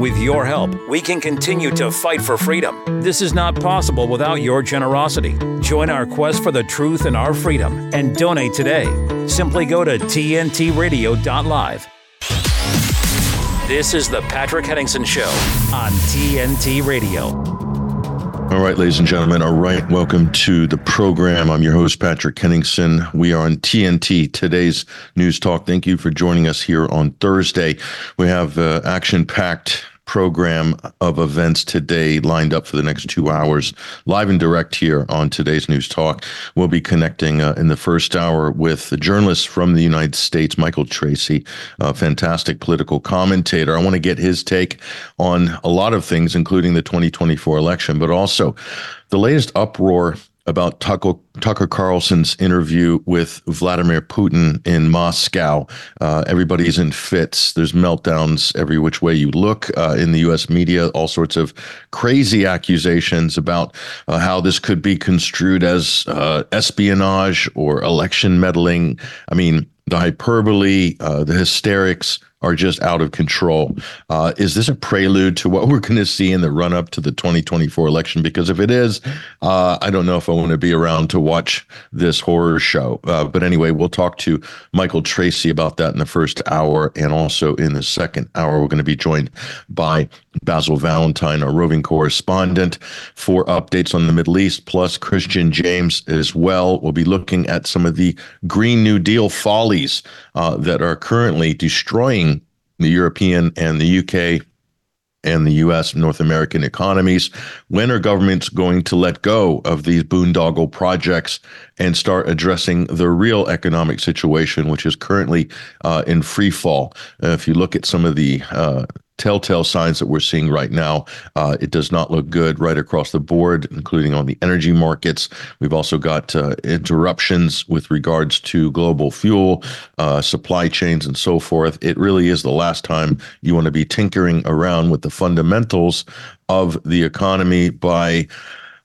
With your help, we can continue to fight for freedom. This is not possible without your generosity. Join our quest for the truth and our freedom and donate today. Simply go to tntradio.live. This is the Patrick Henningsen Show on TNT Radio. All right, ladies and gentlemen. All right, welcome to the program. I'm your host, Patrick Henningsen. We are on TNT, today's news talk. Thank you for joining us here on Thursday. We have uh, action packed program of events today lined up for the next two hours, live and direct here on today's News Talk. We'll be connecting uh, in the first hour with a journalist from the United States, Michael Tracey, a fantastic political commentator. I want to get his take on a lot of things, including the 2024 election, but also the latest uproar about Tucker, Carlson's interview with Vladimir Putin in Moscow. Uh, everybody's in fits. There's meltdowns every which way you look uh, in the U.S. media. All sorts of crazy accusations about uh, how this could be construed as uh, espionage or election meddling. I mean, the hyperbole, uh, the hysterics are just out of control. Uh, is this a prelude to what we're going to see in the run up to the 2024 election? Because if it is, uh, I don't know if I want to be around to watch this horror show. Uh, but anyway, we'll talk to Michael Tracey about that in the first hour. And also in the second hour, we're going to be joined by Basil Valentine, our roving correspondent, for updates on the Middle East, plus Christian James as well. We'll be looking at some of the Green New Deal follies uh, that are currently destroying the European and the UK and the US North American economies. When are governments going to let go of these boondoggle projects and start addressing the real economic situation, which is currently uh, in free fall? Uh, if you look at some of the uh, telltale signs that we're seeing right now. Uh, it does not look good right across the board, including on the energy markets. We've also got uh, interruptions with regards to global fuel, uh, supply chains, and so forth. It really is the last time you want to be tinkering around with the fundamentals of the economy by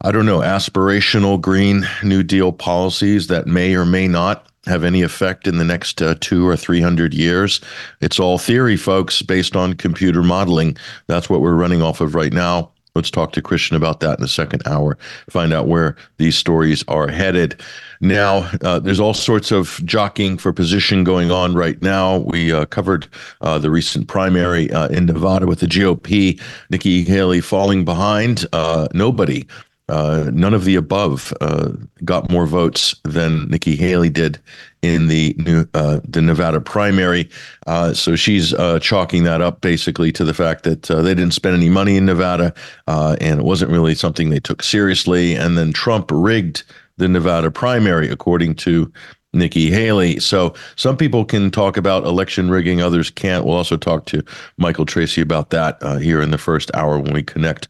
I don't know, aspirational Green New Deal policies that may or may not have any effect in the next uh, two or three hundred years. It's all theory, folks, based on computer modeling. That's what we're running off of right now. Let's talk to Christian about that in the second hour, find out where these stories are headed. Now, uh, there's all sorts of jockeying for position going on right now. We uh, covered uh, the recent primary uh, in Nevada with the GOP, Nikki Haley falling behind. Uh, nobody uh, none of the above uh, got more votes than Nikki Haley did in the new uh, the Nevada primary. Uh, so she's uh, chalking that up basically to the fact that uh, they didn't spend any money in Nevada, and it wasn't really something they took seriously. And then Trump rigged the Nevada primary, according to Nikki Haley. So some people can talk about election rigging, others can't. We'll also talk to Michael Tracey about that here in the first hour when we connect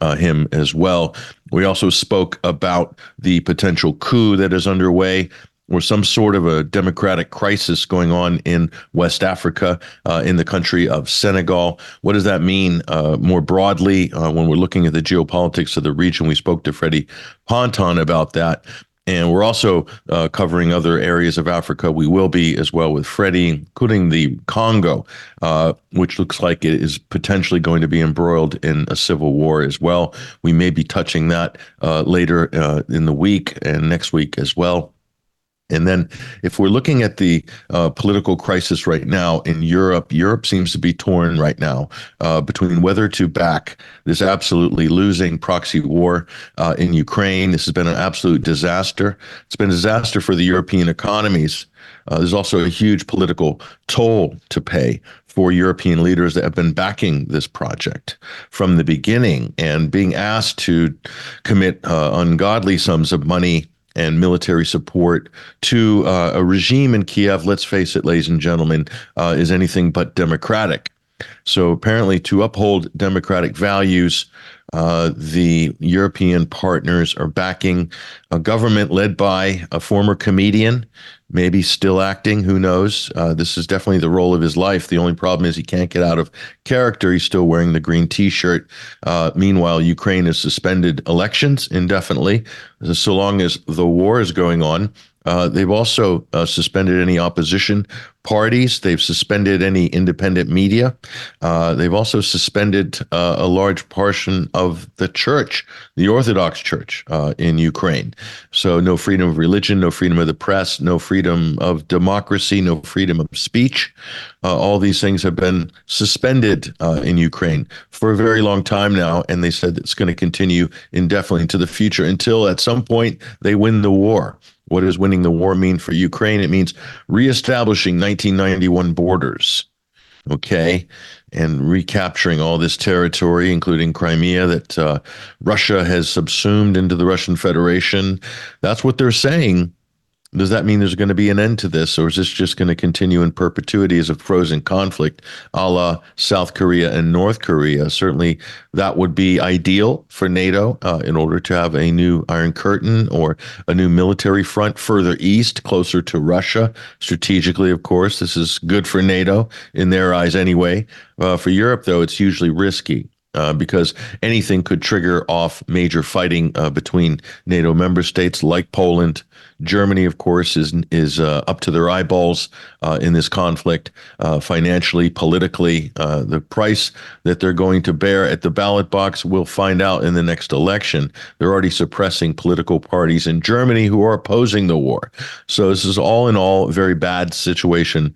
uh, him as well. We also spoke about the potential coup that is underway or some sort of a democratic crisis going on in West Africa, uh, in the country of Senegal. What does that mean uh, more broadly uh, when we're looking at the geopolitics of the region? We spoke to Freddie Ponton about that. And we're also uh, covering other areas of Africa. We will be as well with Freddie, including the Congo, uh, which looks like it is potentially going to be embroiled in a civil war as well. We may be touching that uh, later uh, in the week and next week as well. And then, if we're looking at the uh, political crisis right now in Europe, Europe seems to be torn right now uh, between whether to back this absolutely losing proxy war uh, in Ukraine. This has been an absolute disaster. It's been a disaster for the European economies. Uh, there's also a huge political toll to pay for European leaders that have been backing this project from the beginning and being asked to commit uh, ungodly sums of money and military support to uh, a regime in Kiev, let's face it, ladies and gentlemen, uh, is anything but democratic. So apparently, to uphold democratic values, uh, the European partners are backing a government led by a former comedian maybe still acting. Who knows? Uh, this is definitely the role of his life. The only problem is he can't get out of character. He's still wearing the green T-shirt. Uh, meanwhile, Ukraine has suspended elections indefinitely, so long as the war is going on. Uh, they've also uh, suspended any opposition parties. They've suspended any independent media. Uh, they've also suspended uh, a large portion of the church, the Orthodox Church uh, in Ukraine. So, no freedom of religion, no freedom of the press, no freedom of democracy, no freedom of speech. Uh, all these things have been suspended in Ukraine for a very long time now. And they said it's going to continue indefinitely into the future until at some point they win the war. What does winning the war mean for Ukraine? It means reestablishing 1991 borders, okay, and recapturing all this territory, including Crimea, that uh, Russia has subsumed into the Russian Federation. That's what they're saying. Does that mean there's going to be an end to this, or is this just going to continue in perpetuity as a frozen conflict, a la South Korea and North Korea? Certainly, that would be ideal for NATO uh, in order to have a new Iron Curtain or a new military front further east, closer to Russia. Strategically, of course, this is good for NATO in their eyes anyway. Uh, for Europe, though, it's usually risky. Uh, because anything could trigger off major fighting uh, between NATO member states like Poland. Germany, of course, is is uh, up to their eyeballs uh, in this conflict, uh, financially, politically. Uh, the price that they're going to bear at the ballot box, we'll find out in the next election. They're already suppressing political parties in Germany who are opposing the war. So this is all in all a very bad situation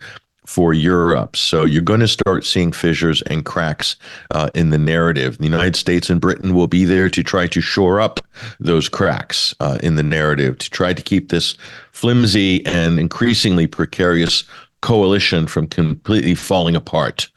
for Europe. So you're going to start seeing fissures and cracks uh, in the narrative. The United States and Britain will be there to try to shore up those cracks uh, in the narrative, to try to keep this flimsy and increasingly precarious coalition from completely falling apart.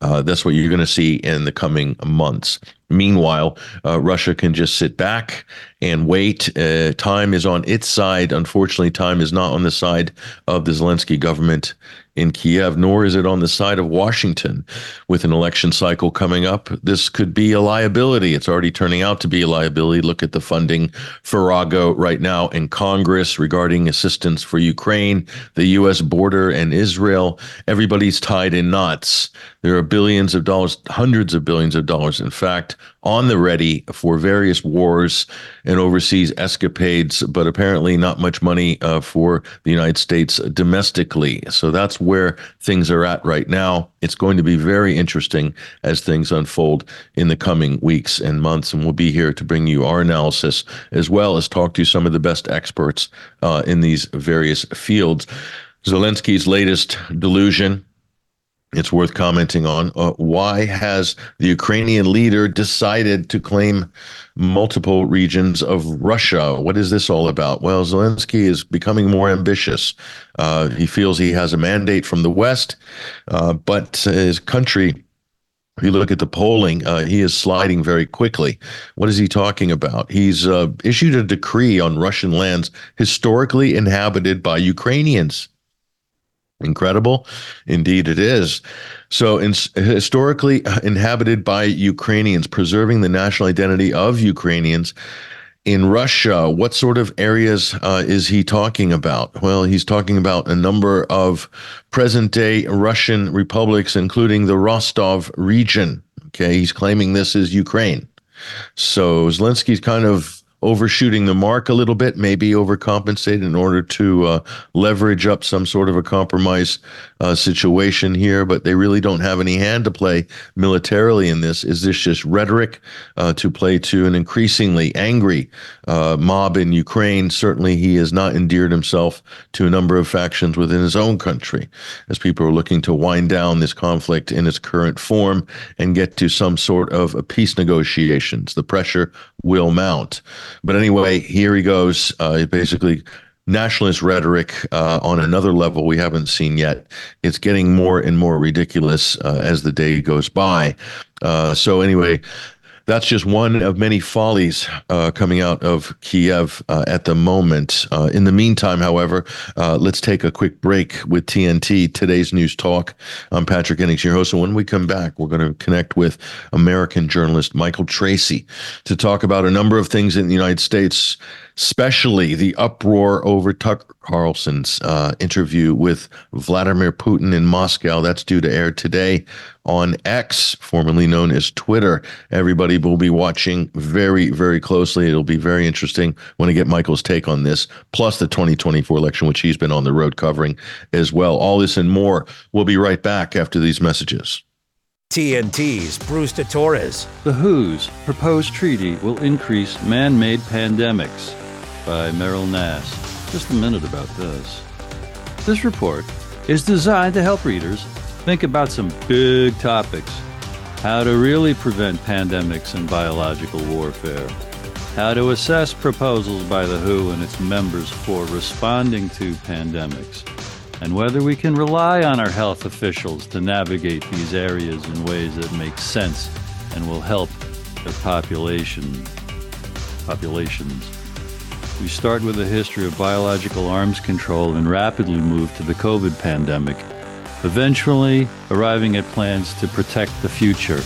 Uh, that's what you're going to see in the coming months. Meanwhile, uh, Russia can just sit back and wait. Uh, time is on its side. Unfortunately, time is not on the side of the Zelensky government in Kiev, nor is it on the side of Washington. With an election cycle coming up, this could be a liability. It's already turning out to be a liability. Look at the funding Farrago right now in Congress regarding assistance for Ukraine, the U.S. border, and Israel. Everybody's tied in knots. There are billions of dollars, hundreds of billions of dollars, in fact, on the ready for various wars and overseas escapades, but apparently not much money uh, for the United States domestically. So that's where things are at right now. It's going to be very interesting as things unfold in the coming weeks and months. And we'll be here to bring you our analysis as well as talk to some of the best experts uh, in these various fields. Zelensky's latest delusion it's worth commenting on. Uh, why has the Ukrainian leader decided to claim multiple regions of Russia? What is this all about? Well, Zelensky is becoming more ambitious. Uh, he feels he has a mandate from the West, uh, but his country. If you look at the polling, uh, he is sliding very quickly. What is he talking about? He's uh, issued a decree on Russian lands historically inhabited by Ukrainians. Incredible. Indeed, it is. So, in, historically inhabited by Ukrainians, preserving the national identity of Ukrainians. In Russia, what sort of areas uh, is he talking about? Well, he's talking about a number of present day Russian republics, including the Rostov region. Okay, he's claiming this is Ukraine. So Zelensky's kind of overshooting the mark a little bit, maybe overcompensate in order to uh, leverage up some sort of a compromise uh, situation here. But they really don't have any hand to play militarily in this. Is this just rhetoric uh, to play to an increasingly angry uh, mob in Ukraine? Certainly, he has not endeared himself to a number of factions within his own country, as people are looking to wind down this conflict in its current form and get to some sort of a peace negotiations. The pressure will mount. But anyway, here he goes. Uh, basically, nationalist rhetoric uh, on another level we haven't seen yet. It's getting more and more ridiculous uh, as the day goes by. Uh, so anyway, that's just one of many follies uh, coming out of Kiev uh, at the moment. Uh, in the meantime, however, uh, let's take a quick break with TNT, today's news talk. I'm Patrick Hennings, your host. And when we come back, we're going to connect with American journalist Michael Tracey to talk about a number of things in the United States especially the uproar over Tucker Carlson's uh, interview with Vladimir Putin in Moscow. That's due to air today on X, formerly known as Twitter. Everybody will be watching very, very closely. It'll be very interesting when I get Michael's take on this, plus the 2024 election, which he's been on the road covering as well. All this and more. We'll be right back after these messages. TNT's Bruce de Torres. The WHO's proposed treaty will increase man made pandemics by Meryl Nass. Just a minute about this. This report is designed to help readers think about some big topics how to really prevent pandemics and biological warfare, how to assess proposals by the WHO and its members for responding to pandemics and whether we can rely on our health officials to navigate these areas in ways that make sense and will help their population populations. We start with a history of biological arms control and rapidly move to the COVID pandemic, eventually arriving at plans to protect the future.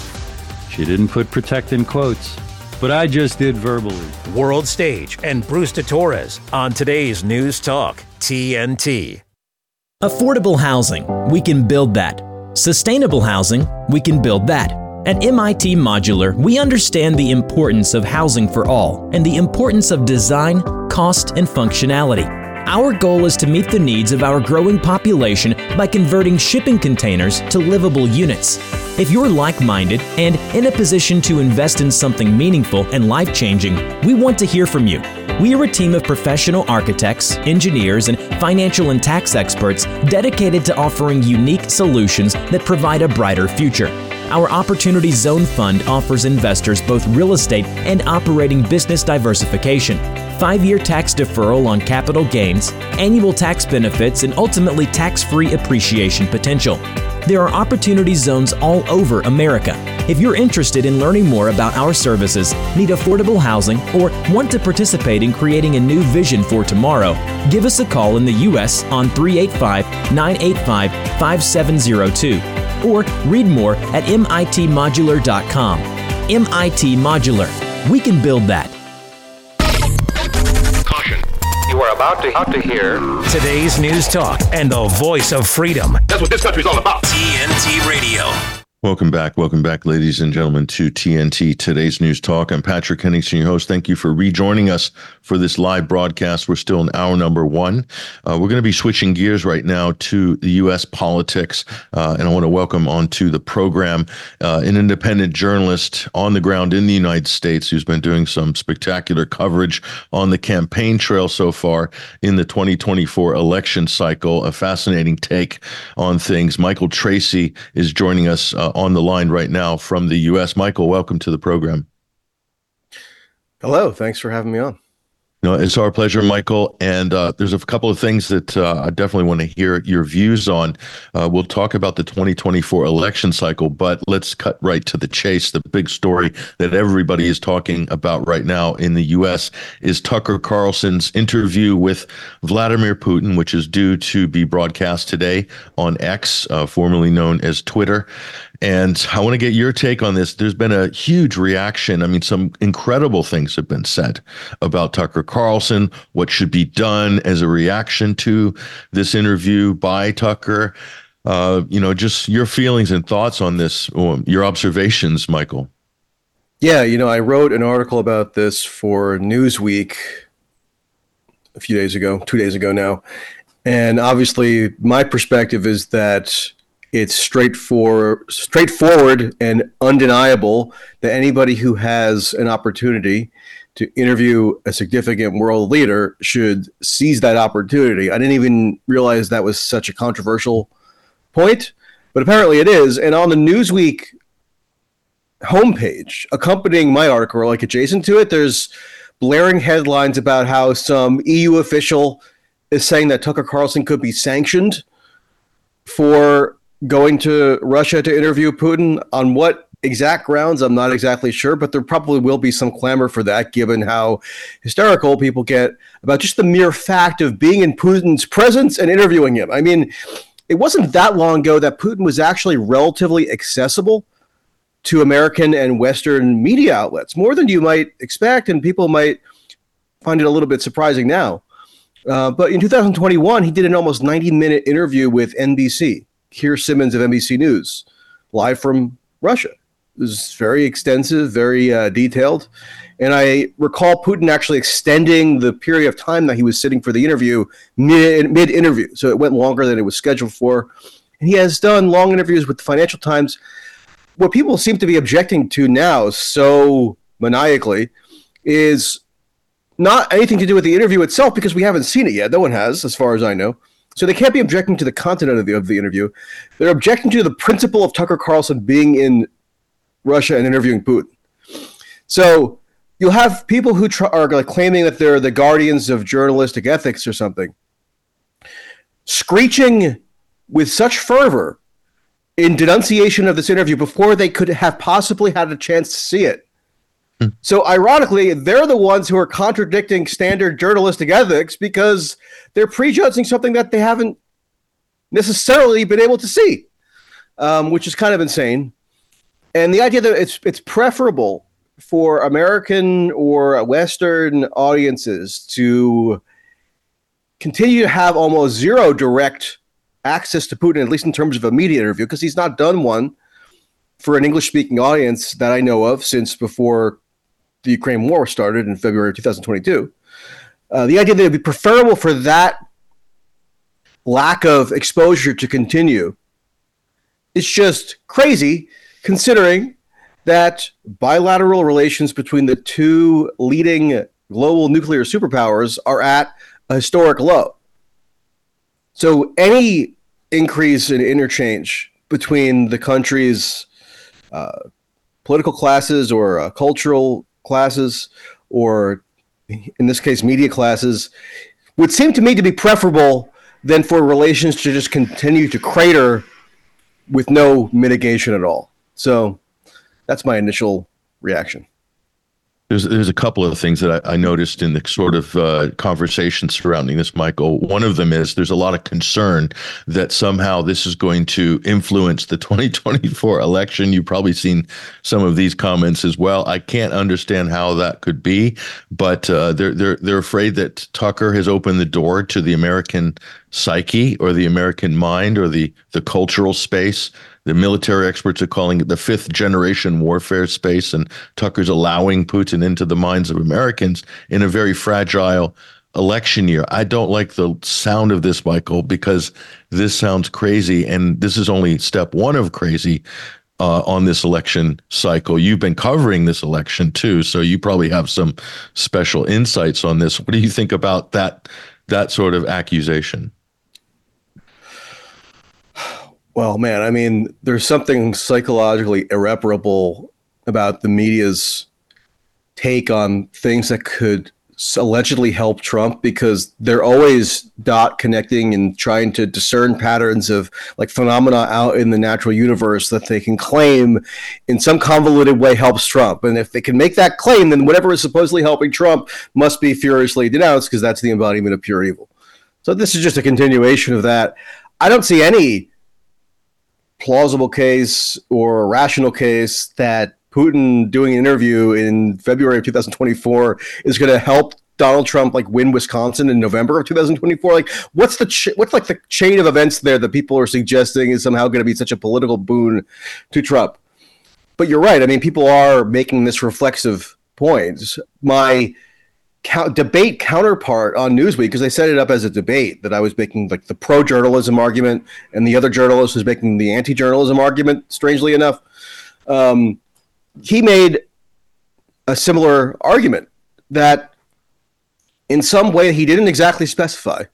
She didn't put protect in quotes, but I just did verbally. World Stage and Bruce de Torres on today's News Talk, TNT. Affordable housing, we can build that. Sustainable housing, we can build that. At MIT Modular, we understand the importance of housing for all and the importance of design, cost, and functionality. Our goal is to meet the needs of our growing population by converting shipping containers to livable units. If you're like minded and in a position to invest in something meaningful and life changing, we want to hear from you. We are a team of professional architects, engineers, and financial and tax experts dedicated to offering unique solutions that provide a brighter future. Our Opportunity Zone Fund offers investors both real estate and operating business diversification, five year tax deferral on capital gains, annual tax benefits, and ultimately tax free appreciation potential. There are opportunity zones all over America. If you're interested in learning more about our services, need affordable housing, or want to participate in creating a new vision for tomorrow, give us a call in the U.S. on 385 985 5702 or read more at mitmodular.com. MIT Modular. We can build that. Caution. You are about to, about to hear Today's News Talk and the voice of freedom, That's what this country's all about. TNT Radio. Welcome back. Welcome back, ladies and gentlemen, to TNT Today's News Talk. I'm Patrick Henningsen, your host. Thank you for rejoining us for this live broadcast. We're still in hour number one. Uh, we're going to be switching gears right now to the U.S. politics. Uh, and I want to welcome onto the program uh, an independent journalist on the ground in the United States who's been doing some spectacular coverage on the campaign trail so far in the 2024 election cycle. A fascinating take on things. Michael Tracey is joining us uh, on the line right now from the U.S. Michael, welcome to the program. Hello, thanks for having me on. No, it's our pleasure, Michael. And uh, there's a couple of things that uh, I definitely want to hear your views on. Uh, we'll talk about the 2024 election cycle, but let's cut right to the chase. The big story that everybody is talking about right now in the U.S. is Tucker Carlson's interview with Vladimir Putin, which is due to be broadcast today on X, uh, formerly known as Twitter. And I want to get your take on this. There's been a huge reaction. I mean, some incredible things have been said about Tucker Carlson, what should be done as a reaction to this interview by Tucker. Uh, you know, just your feelings and thoughts on this, um, your observations, Michael. Yeah, you know, I wrote an article about this for Newsweek a few days ago, two days ago now. And obviously, my perspective is that it's straightforward, straightforward and undeniable that anybody who has an opportunity to interview a significant world leader should seize that opportunity. I didn't even realize that was such a controversial point, but apparently it is. And on the Newsweek homepage, accompanying my article, or like adjacent to it, there's blaring headlines about how some EU official is saying that Tucker Carlson could be sanctioned for going to Russia to interview Putin. On what exact grounds, I'm not exactly sure, but there probably will be some clamor for that given how hysterical people get about just the mere fact of being in Putin's presence and interviewing him. I mean, it wasn't that long ago that Putin was actually relatively accessible to American and Western media outlets, more than you might expect, and people might find it a little bit surprising now. Uh, but in 2021, he did an almost 90 minute interview with NBC, Keir Simmons of NBC News, live from Russia. It was very extensive, very uh, detailed. And I recall Putin actually extending the period of time that he was sitting for the interview mid interview. So it went longer than it was scheduled for. And he has done long interviews with the Financial Times. What people seem to be objecting to now so maniacally is not anything to do with the interview itself because we haven't seen it yet. No one has, as far as I know. So they can't be objecting to the content of the, of the interview. They're objecting to the principle of Tucker Carlson being in Russia and interviewing Putin. So you'll have people who try, are like claiming that they're the guardians of journalistic ethics or something, screeching with such fervor in denunciation of this interview before they could have possibly had a chance to see it so, ironically, they're the ones who are contradicting standard journalistic ethics because they're prejudging something that they haven't necessarily been able to see, um, which is kind of insane. And the idea that it's it's preferable for American or Western audiences to continue to have almost zero direct access to Putin, at least in terms of a media interview, because he's not done one for an English speaking audience that I know of since before the Ukraine war started in February of 2022. Uh, the idea that it would be preferable for that lack of exposure to continue is just crazy, considering that bilateral relations between the two leading global nuclear superpowers are at a historic low. So, any increase in interchange between the countries' uh, political classes or uh, cultural classes or in this case media classes would seem to me to be preferable than for relations to just continue to crater with no mitigation at all. So that's my initial reaction. There's there's a couple of things that I, I noticed in the sort of uh, conversation surrounding this, Michael. One of them is there's a lot of concern that somehow this is going to influence the 2024 election. You've probably seen some of these comments as well. I can't understand how that could be, but uh, they're they're they're afraid that Tucker has opened the door to the American psyche or the American mind or the the cultural space the military experts are calling it the fifth generation warfare space, and Tucker's allowing Putin into the minds of Americans in a very fragile election year. I don't like the sound of this, Michael, because this sounds crazy, and this is only step one of crazy. Uh, on this election cycle. You've been covering this election too, so you probably have some special insights on this. What do you think about that that sort of accusation? Well, man, I mean, there's something psychologically irreparable about the media's take on things that could allegedly help Trump because they're always dot connecting and trying to discern patterns of like phenomena out in the natural universe that they can claim in some convoluted way helps Trump. And if they can make that claim, then whatever is supposedly helping Trump must be furiously denounced because that's the embodiment of pure evil. So this is just a continuation of that. I don't see any plausible case or a rational case that Putin doing an interview in February of 2024 is going to help Donald Trump like win Wisconsin in November of 2024? Like, what's the ch- what's like the chain of events there that people are suggesting is somehow going to be such a political boon to Trump? But you're right. I mean, people are making this reflexive point. My debate counterpart on Newsweek because they set it up as a debate that I was making like the pro journalism argument and the other journalist was making the anti journalism argument. Strangely enough, um, he made a similar argument that in some way he didn't exactly specify.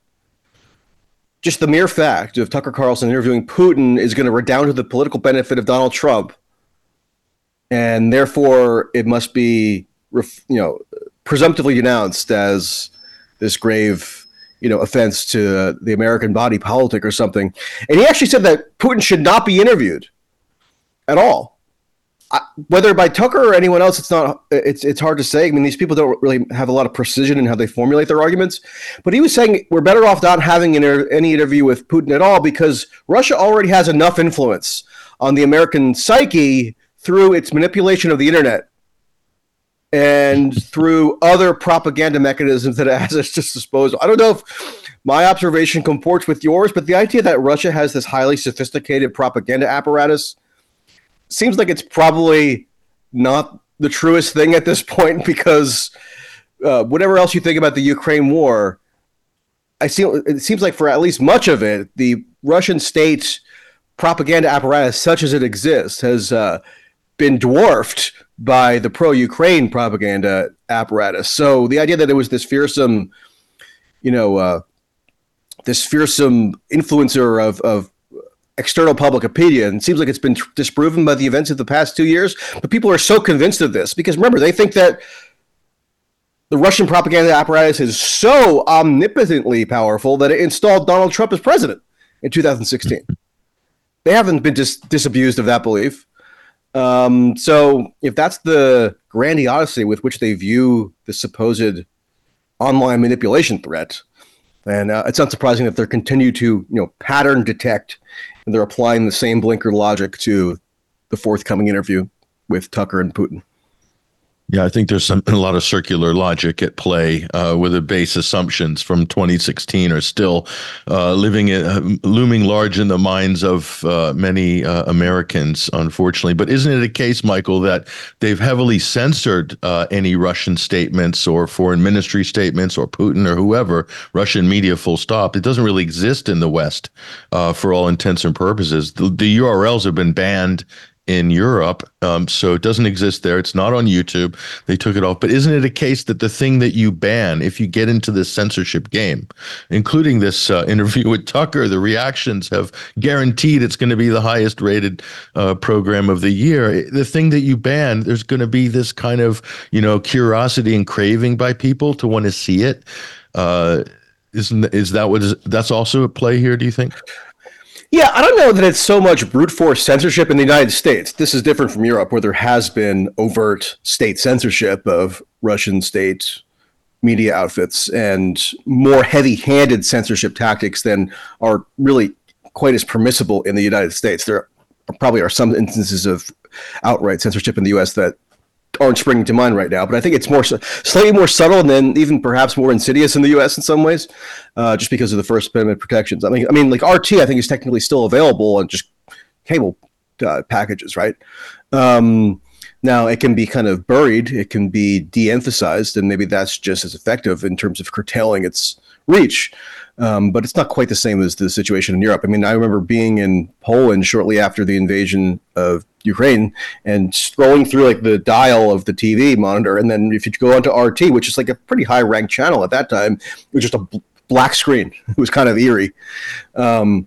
Just the mere fact of Tucker Carlson interviewing Putin is going to redound to the political benefit of Donald Trump, and therefore it must be, you know, presumptively denounced as this grave, you know, offense to the American body politic or something. And he actually said that Putin should not be interviewed at all. I, whether by Tucker or anyone else, it's not. It's it's hard to say. I mean, these people don't really have a lot of precision in how they formulate their arguments. But he was saying we're better off not having inter- any interview with Putin at all because Russia already has enough influence on the American psyche through its manipulation of the internet and through other propaganda mechanisms that it has at its disposal. I don't know if my observation comports with yours, but the idea that Russia has this highly sophisticated propaganda apparatus seems like it's probably not the truest thing at this point because uh, whatever else you think about the Ukraine war, I see it seems like for at least much of it, the Russian state's propaganda apparatus, such as it exists, has uh, been dwarfed by the pro-Ukraine propaganda apparatus. So the idea that it was this fearsome, you know, uh, this fearsome influencer of, of external public opinion seems like it's been disproven by the events of the past two years. But people are so convinced of this because remember, they think that the Russian propaganda apparatus is so omnipotently powerful that it installed Donald Trump as president in 2016. They haven't been dis- disabused of that belief. Um, so if that's the grandiosity with which they view the supposed online manipulation threat, then uh, it's not surprising that they're continue to you know pattern detect and they're applying the same blinker logic to the forthcoming interview with Tucker and Putin. Yeah, I think there's some, a lot of circular logic at play, uh, where the base assumptions from 2016 are still uh, living, in, uh, looming large in the minds of uh, many uh, Americans, unfortunately. But isn't it a case, Michael, that they've heavily censored any Russian statements or foreign ministry statements or Putin or whoever, Russian media, full stop? It doesn't really exist in the West for all intents and purposes. The, the URLs have been banned in Europe. Um, so it doesn't exist there. It's not on YouTube. They took it off. But isn't it a case that the thing that you ban, if you get into this censorship game, including this uh, interview with Tucker, the reactions have guaranteed it's going to be the highest rated uh, program of the year. The thing that you ban, there's going to be this kind of, you know, curiosity and craving by people to want to see it. Uh, isn't is that what is that's also at play here? Do you think? Yeah, I don't know that it's so much brute force censorship in the United States. This is different from Europe, where there has been overt state censorship of Russian state media outfits and more heavy handed censorship tactics than are really quite as permissible in the United States. There probably are some instances of outright censorship in the US that aren't springing to mind right now, but I think it's more slightly more subtle and then even perhaps more insidious in the U.S. in some ways, uh, just because of the First Amendment protections. I mean, I mean, like RT, I think is technically still available on just cable uh, packages, right? Um, now it can be kind of buried, it can be de-emphasized, and maybe that's just as effective in terms of curtailing its reach. Um, but it's not quite the same as the situation in Europe. I mean, I remember being in Poland shortly after the invasion of Ukraine and scrolling through like the dial of the TV monitor, and then if you go onto RT, which is like a pretty high ranked channel at that time, it was just a bl- black screen. It was kind of eerie. Um,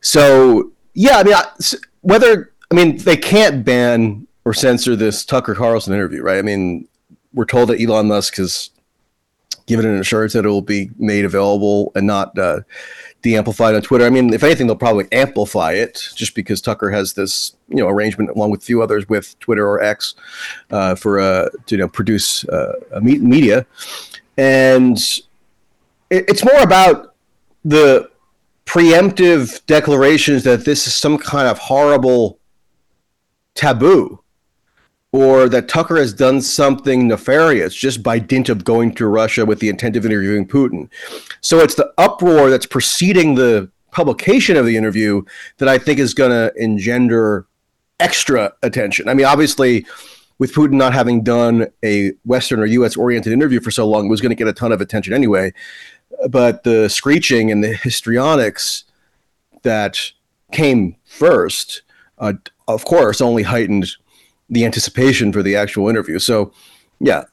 so yeah, I mean, I, whether I mean they can't ban or censor this Tucker Carlson interview, right? I mean, we're told that Elon Musk has given an assurance that it will be made available and not uh, de-amplified on Twitter. I mean, if anything, they'll probably amplify it just because Tucker has this, you know, arrangement along with a few others with Twitter or X uh, for uh, to you know produce uh, media, and it, it's more about the preemptive declarations that this is some kind of horrible taboo or that Tucker has done something nefarious just by dint of going to Russia with the intent of interviewing Putin. So it's the uproar that's preceding the publication of the interview that I think is going to engender extra attention. I mean, obviously, with Putin not having done a Western or U.S. oriented interview for so long, it was going to get a ton of attention anyway. But the screeching and the histrionics that came first, uh, of course, only heightened the anticipation for the actual interview. So, yeah,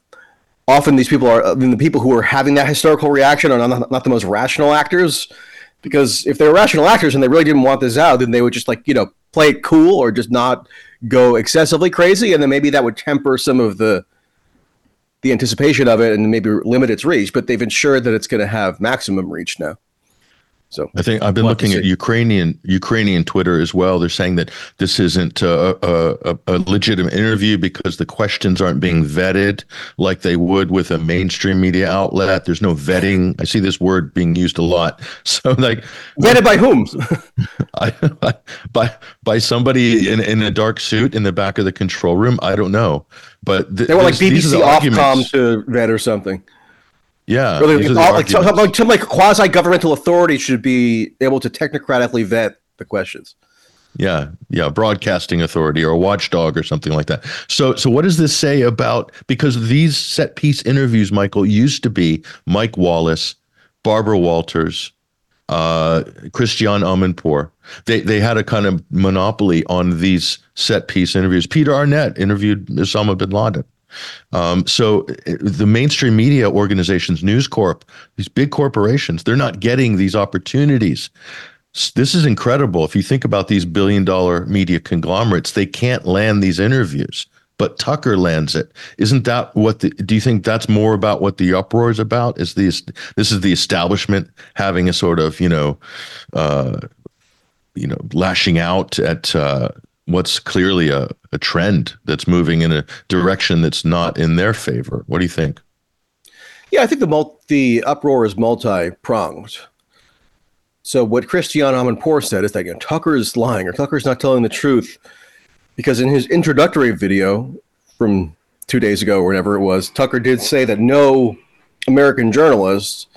often these people are I mean, the people who are having that historical reaction are not, not the most rational actors. Because if they were rational actors and they really didn't want this out, then they would just like you know play it cool or just not go excessively crazy, and then maybe that would temper some of the the anticipation of it and maybe limit its reach. But they've ensured that it's going to have maximum reach now. So I think I've been We'll have to looking at. Ukrainian Ukrainian Twitter as well. They're saying that this isn't a, a, a, a legitimate interview because the questions aren't being vetted like they would with a mainstream media outlet. There's no vetting. I see this word being used a lot. So like vetted by whom? I, by by somebody in, in a dark suit in the back of the control room. I don't know, but th- They were like BBC Ofcom to vet or something. Yeah, are like, all- like, some, like, some like quasi governmental authority should be able to technocratically vet the questions. Yeah, yeah, broadcasting authority or a watchdog or something like that. So, so what does this say about because these set piece interviews, Michael, used to be Mike Wallace, Barbara Walters, uh, Christiane Amanpour. They they had a kind of monopoly on these set piece interviews. Peter Arnett interviewed Osama bin Laden. Um, so uh, the mainstream media organizations, News Corp, these big corporations, they're not getting these opportunities. This is incredible. If you think about these billion dollar media conglomerates, they can't land these interviews, but Tucker lands it. Isn't that what the, do you think that's more about what the uproar is about? Is this, this is the establishment having a sort of, you know, uh, you know, lashing out at, uh, what's clearly a, a trend that's moving in a direction that's not in their favor. What do you think? Yeah, I think the the uproar is multi pronged. So what Christiane Amanpour said is that you know, Tucker is lying or Tucker's not telling the truth because in his introductory video from two days ago or whatever it was, Tucker did say that no American journalist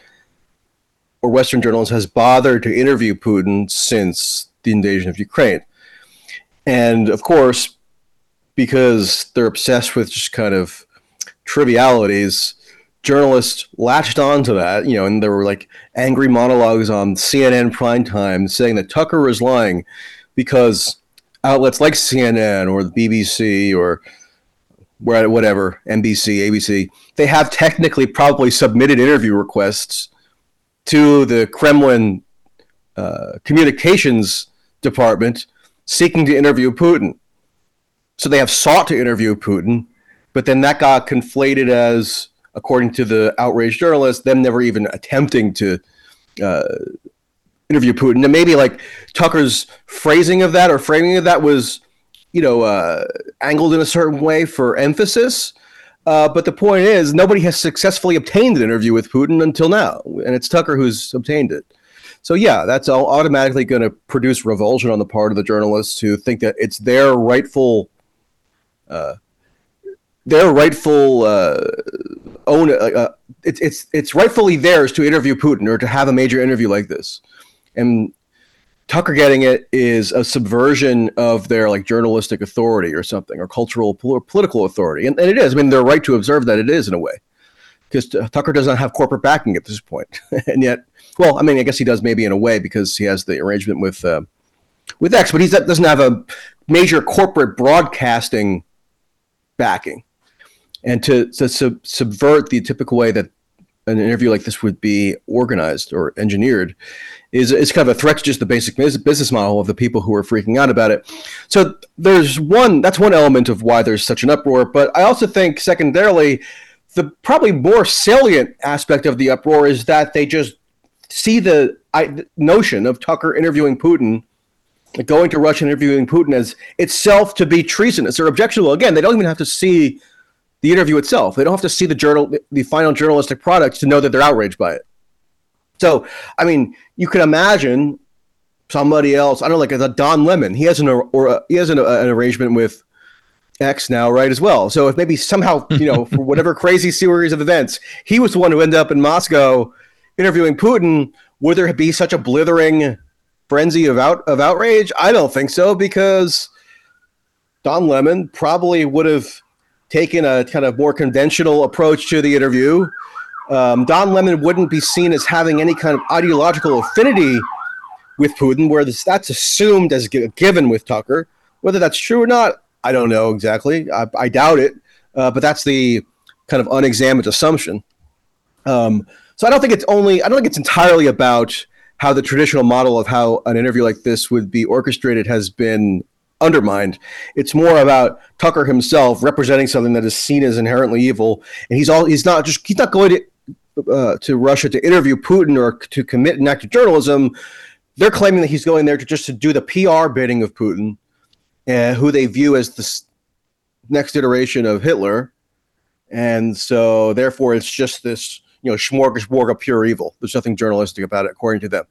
or Western journalist has bothered to interview Putin since the invasion of Ukraine. And of course, because they're obsessed with just kind of trivialities, journalists latched onto that, you know, and there were like angry monologues on CNN primetime saying that Tucker was lying because outlets like CNN or the BBC or whatever, NBC, ABC, they have technically probably submitted interview requests to the Kremlin uh, communications department seeking to interview Putin. So they have sought to interview Putin, but then that got conflated as, according to the outraged journalists, them never even attempting to uh, interview Putin. And maybe like Tucker's phrasing of that or framing of that was, you know, uh, angled in a certain way for emphasis. Uh, but the point is, nobody has successfully obtained an interview with Putin until now, and it's Tucker who's obtained it. So yeah, that's au- automatically going to produce revulsion on the part of the journalists who think that it's their rightful, uh, their rightful uh, own. Uh, uh, it's it's it's rightfully theirs to interview Putin or to have a major interview like this, and Tucker getting it is a subversion of their like journalistic authority or something or cultural pol- political authority, and, and it is. I mean, they're right to observe that it is in a way, because Tucker does not have corporate backing at this point, and yet, well, I mean, I guess he does maybe in a way because he has the arrangement with uh, with X, but he doesn't have a major corporate broadcasting backing, and to to sub- subvert the typical way that an interview like this would be organized or engineered is is kind of a threat to just the basic business model of the people who are freaking out about it. So there's one that's one element of why there's such an uproar, but I also think secondarily the probably more salient aspect of the uproar is that they just see the I, notion of Tucker interviewing Putin going to Russia interviewing Putin as itself to be treasonous or objectionable. Again, they don't even have to see the interview itself. They don't have to see the journal, the final journalistic product to know that they're outraged by it. So, I mean, you can imagine somebody else. I don't know, like a Don Lemon. He has an or a, he has an, uh, an arrangement with X now, right? As well. So if maybe somehow you know for whatever crazy series of events, he was the one who ended up in Moscow interviewing Putin. Would there be such a blithering frenzy of out of outrage? I don't think so because Don Lemon probably would have taken a kind of more conventional approach to the interview. Um, Don Lemon wouldn't be seen as having any kind of ideological affinity with Putin, where this, that's assumed as given with Tucker. Whether that's true or not, I don't know exactly. I, I doubt it, uh, but that's the kind of unexamined assumption. Um, so I don't think it's only. I don't think it's entirely about how the traditional model of how an interview like this would be orchestrated has been undermined. It's more about Tucker himself representing something that is seen as inherently evil, and he's all. He's not just. He's not going to uh, to Russia to interview Putin or to commit an act of journalism, they're claiming that he's going there to just to do the PR bidding of Putin, uh, who they view as the next iteration of Hitler, and so therefore it's just this you know smorgasbord of pure evil. There's nothing journalistic about it, according to them.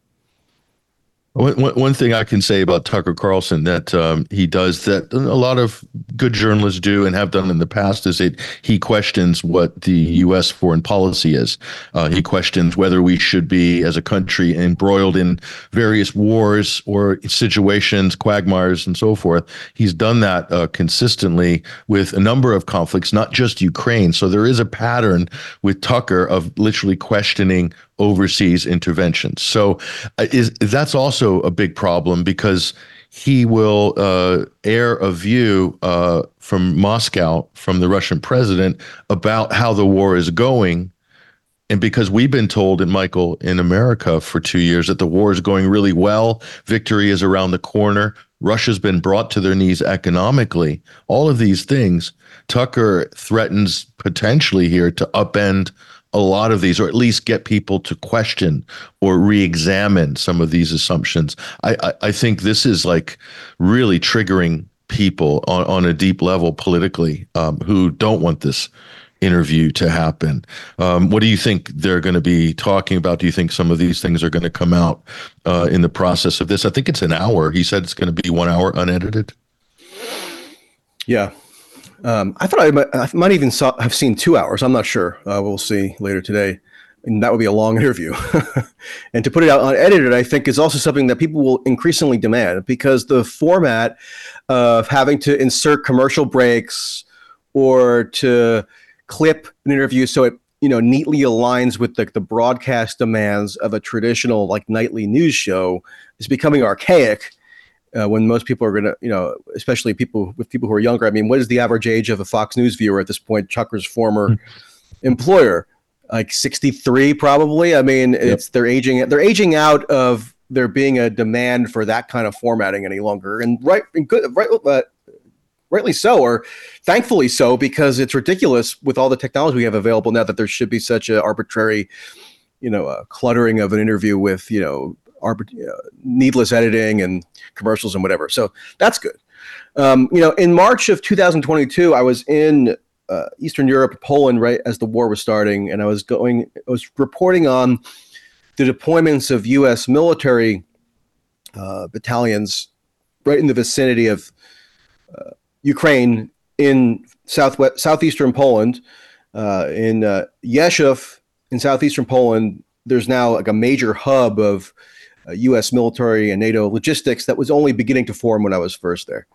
One, one thing I can say about Tucker Carlson that um, he does that a lot of good journalists do and have done in the past is that he questions what the U.S. foreign policy is. Uh, he questions whether we should be, as a country, embroiled in various wars or situations, quagmires, and so forth. He's done that uh, consistently with a number of conflicts, not just Ukraine. So there is a pattern with Tucker of literally questioning overseas interventions. So uh, is that's also a big problem because he will uh, air a view uh, from Moscow from the Russian president about how the war is going. And because we've been told in Michael in America for two years that the war is going really well, victory is around the corner, Russia's been brought to their knees economically, all of these things, Tucker threatens potentially here to upend a lot of these, or at least get people to question or re-examine some of these assumptions. I, I, I think this is like really triggering people on, on a deep level politically um, who don't want this interview to happen. Um, what do you think they're going to be talking about? Do you think some of these things are going to come out uh, in the process of this? I think it's an hour. He said it's going to be one hour unedited. Yeah, um, I thought I might, I might even saw, have seen two hours. I'm not sure. Uh, we'll see later today. And that would be a long interview. and to put it out unedited, I think is also something that people will increasingly demand because the format of having to insert commercial breaks or to clip an interview so it you know neatly aligns with the, the broadcast demands of a traditional like nightly news show is becoming archaic uh, when most people are going to, you know, especially people with people who are younger. I mean, what is the average age of a Fox News viewer at this point? Tucker's former mm-hmm. employer, like 63, probably. I mean, yep. it's they're aging. They're aging out of there being a demand for that kind of formatting any longer, and right, and good, right, uh, rightly so, or thankfully so, because it's ridiculous with all the technology we have available now that there should be such an arbitrary you know, uh, cluttering of an interview with, you know, arbit- uh, needless editing and commercials and whatever. So that's good. Um, you know, in March of 2022, I was in uh, Eastern Europe, Poland, right as the war was starting, and I was going, I was reporting on the deployments of U.S. military uh, battalions right in the vicinity of uh, Ukraine in southwest southeastern Poland, uh, in uh, Rzeszów in southeastern Poland. There's now like a major hub of U.S. military and NATO logistics that was only beginning to form when I was first there.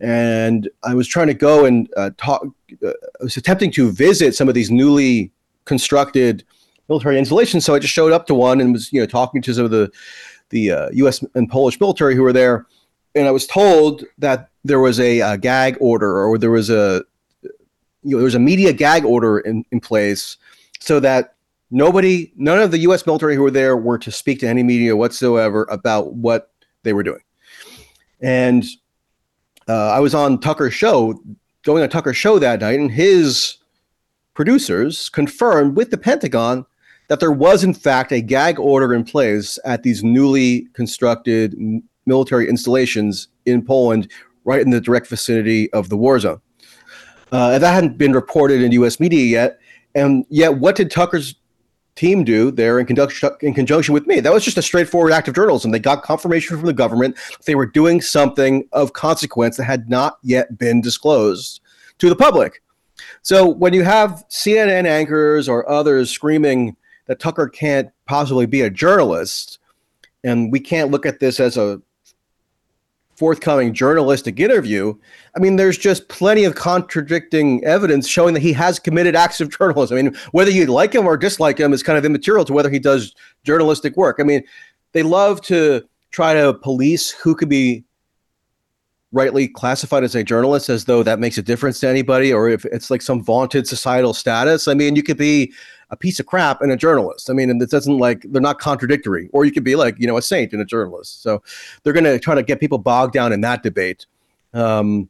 And I was trying to go and uh, talk. Uh, I was attempting to visit some of these newly constructed military installations. So I just showed up to one and was, you know, talking to some of the the uh, U.S. and Polish military who were there. And I was told that there was a, a gag order, or there was a you know, there was a media gag order in, in place, so that nobody, none of the U.S. military who were there were to speak to any media whatsoever about what they were doing. And uh, I was on Tucker's show, going on Tucker's show that night, and his producers confirmed with the Pentagon that there was, in fact, a gag order in place at these newly constructed military installations in Poland, right in the direct vicinity of the war zone. Uh, that hadn't been reported in U.S. media yet. And yet, what did Tucker's team do there in conjunction, in conjunction with me. That was just a straightforward act of journalism. They got confirmation from the government that they were doing something of consequence that had not yet been disclosed to the public. So when you have CNN anchors or others screaming that Tucker can't possibly be a journalist, and we can't look at this as a forthcoming journalistic interview, I mean, there's just plenty of contradicting evidence showing that he has committed acts of journalism. I mean, whether you like him or dislike him is kind of immaterial to whether he does journalistic work. I mean, they love to try to police who could be rightly classified as a journalist as though that makes a difference to anybody or if it's like some vaunted societal status. I mean, you could be a piece of crap and a journalist. I mean, and it doesn't like they're not contradictory. Or you could be like, you know, a saint and a journalist. So they're going to try to get people bogged down in that debate, um,